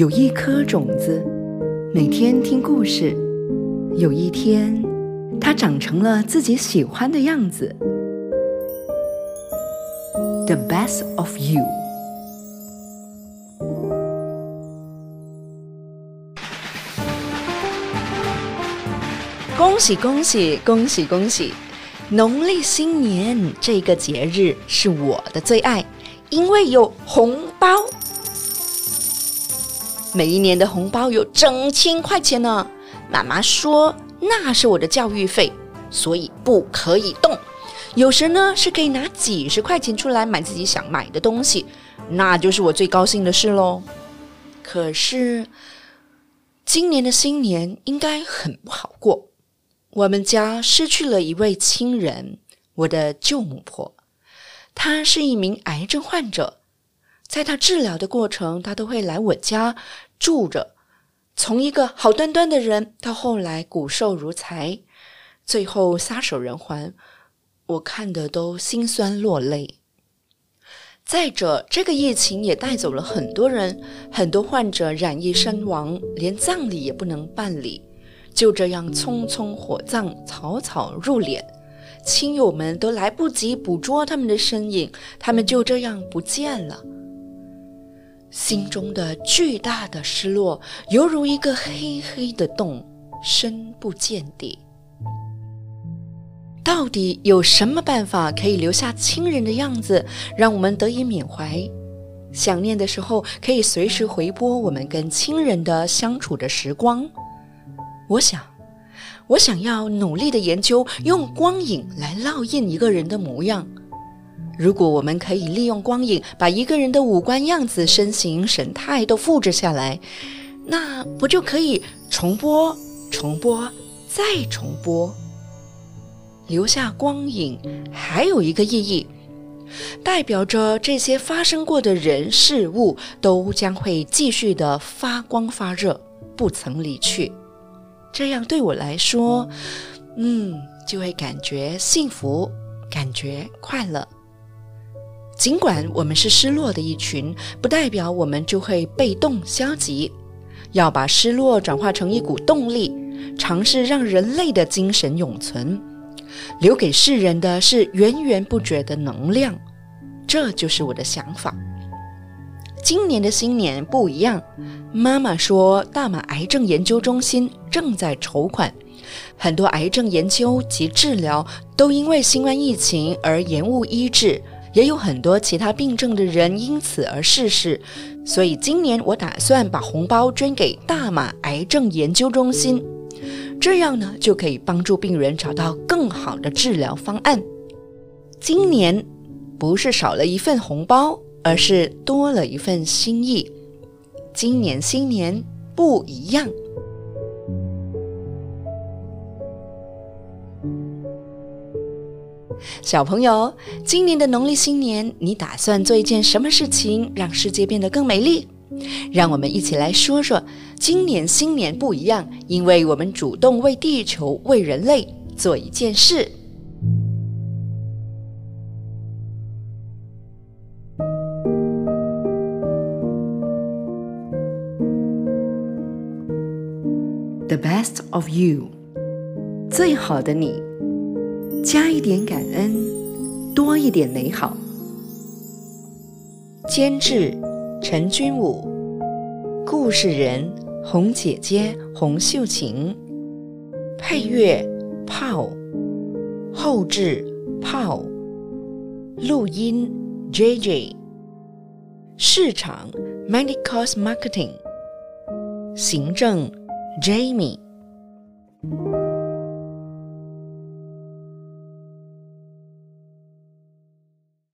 有一颗种子，每天听故事。有一天，它长成了自己喜欢的样子。The best of you。恭喜恭喜恭喜恭喜！农历新年这个节日是我的最爱，因为有红包。每一年的红包有整千块钱呢。妈妈说那是我的教育费，所以不可以动。有时呢是可以拿几十块钱出来买自己想买的东西，那就是我最高兴的事喽。可是今年的新年应该很不好过。我们家失去了一位亲人，我的舅母婆。她是一名癌症患者，在他治疗的过程，他都会来我家住着。从一个好端端的人，到后来骨瘦如柴，最后撒手人寰，我看的都心酸落泪。再者，这个疫情也带走了很多人，很多患者染疫身亡，连葬礼也不能办理。就这样匆匆火葬，草草入殓，亲友们都来不及捕捉他们的身影，他们就这样不见了。心中的巨大的失落，犹如一个黑黑的洞，深不见底。到底有什么办法可以留下亲人的样子，让我们得以缅怀？想念的时候，可以随时回拨我们跟亲人的相处的时光。我想，我想要努力的研究，用光影来烙印一个人的模样。如果我们可以利用光影，把一个人的五官样子、身形、神态都复制下来，那不就可以重播、重播、再重播？留下光影还有一个意义，代表着这些发生过的人事物都将会继续的发光发热，不曾离去。这样对我来说，嗯，就会感觉幸福，感觉快乐。尽管我们是失落的一群，不代表我们就会被动消极。要把失落转化成一股动力，尝试让人类的精神永存，留给世人的是源源不绝的能量。这就是我的想法。今年的新年不一样。妈妈说，大马癌症研究中心正在筹款，很多癌症研究及治疗都因为新冠疫情而延误医治，也有很多其他病症的人因此而逝世。所以今年我打算把红包捐给大马癌症研究中心，这样呢就可以帮助病人找到更好的治疗方案。今年不是少了一份红包。而是多了一份心意。今年新年不一样，小朋友，今年的农历新年，你打算做一件什么事情，让世界变得更美丽？让我们一起来说说，今年新年不一样，因为我们主动为地球、为人类做一件事。The best of you，最好的你，加一点感恩，多一点美好。监制陈君武，故事人红姐姐洪秀琴，配乐炮，后制炮，录音 J J，市场 Medicos Marketing，行政。Jamie。